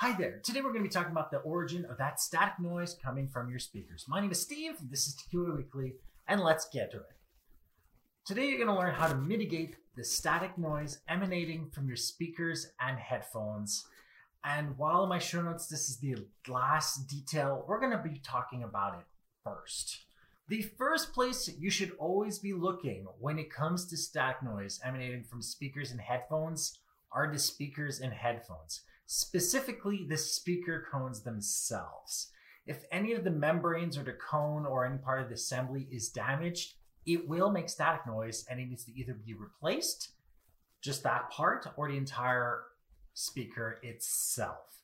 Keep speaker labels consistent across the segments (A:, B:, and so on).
A: Hi there. Today we're going to be talking about the origin of that static noise coming from your speakers. My name is Steve. This is TQA Weekly, and let's get to it. Today you're going to learn how to mitigate the static noise emanating from your speakers and headphones. And while in my show notes this is the last detail, we're going to be talking about it first. The first place you should always be looking when it comes to static noise emanating from speakers and headphones are the speakers and headphones specifically the speaker cones themselves. If any of the membranes or the cone or any part of the assembly is damaged, it will make static noise and it needs to either be replaced, just that part, or the entire speaker itself.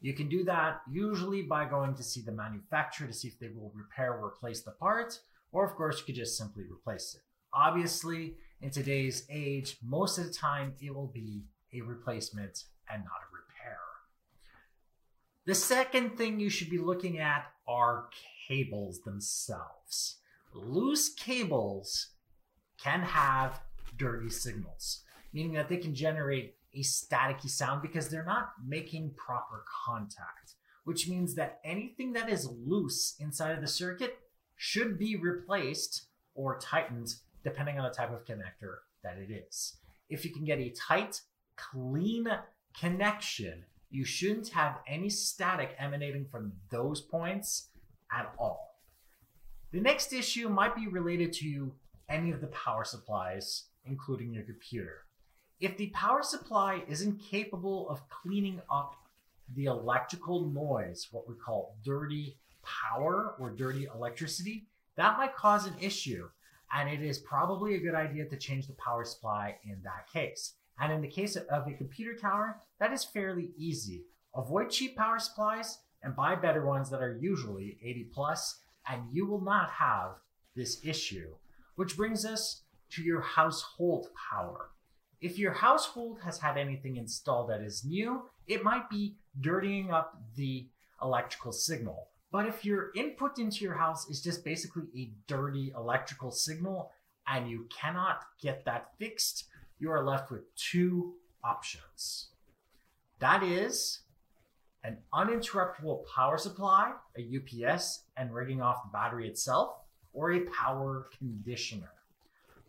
A: You can do that usually by going to see the manufacturer to see if they will repair or replace the part, or of course, you could just simply replace it. Obviously, in today's age, most of the time it will be a replacement and not a. The second thing you should be looking at are cables themselves. Loose cables can have dirty signals, meaning that they can generate a staticky sound because they're not making proper contact, which means that anything that is loose inside of the circuit should be replaced or tightened depending on the type of connector that it is. If you can get a tight, clean connection, you shouldn't have any static emanating from those points at all. The next issue might be related to any of the power supplies, including your computer. If the power supply isn't capable of cleaning up the electrical noise, what we call dirty power or dirty electricity, that might cause an issue. And it is probably a good idea to change the power supply in that case. And in the case of a computer tower, that is fairly easy. Avoid cheap power supplies and buy better ones that are usually 80 plus, and you will not have this issue. Which brings us to your household power. If your household has had anything installed that is new, it might be dirtying up the electrical signal. But if your input into your house is just basically a dirty electrical signal and you cannot get that fixed, you are left with two options. That is an uninterruptible power supply, a UPS, and rigging off the battery itself, or a power conditioner.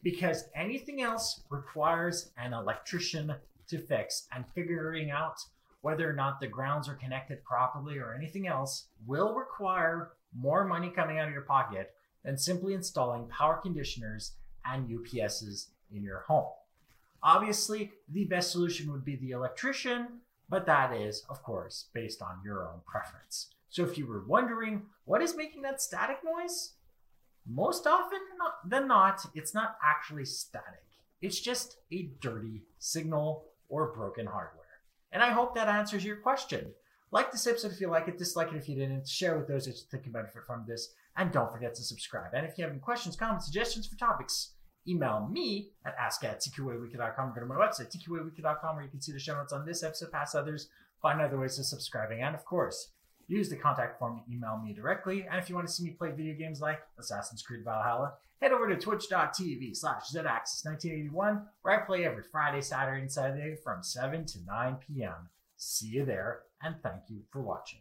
A: Because anything else requires an electrician to fix, and figuring out whether or not the grounds are connected properly or anything else will require more money coming out of your pocket than simply installing power conditioners and UPSs in your home. Obviously, the best solution would be the electrician, but that is, of course, based on your own preference. So if you were wondering what is making that static noise, most often than not, it's not actually static. It's just a dirty signal or broken hardware. And I hope that answers your question. Like this episode if you like it, dislike it if you didn't, share with those that you think can benefit from this, and don't forget to subscribe. And if you have any questions, comments, suggestions for topics, email me at ask at tqaweekly.com. Go to my website, tqaweekly.com, where you can see the show notes on this episode, past others, find other ways of subscribing, and of course, use the contact form to email me directly. And if you want to see me play video games like Assassin's Creed Valhalla, head over to twitch.tv slash zaxis1981, where I play every Friday, Saturday, and Saturday from 7 to 9 p.m. See you there, and thank you for watching.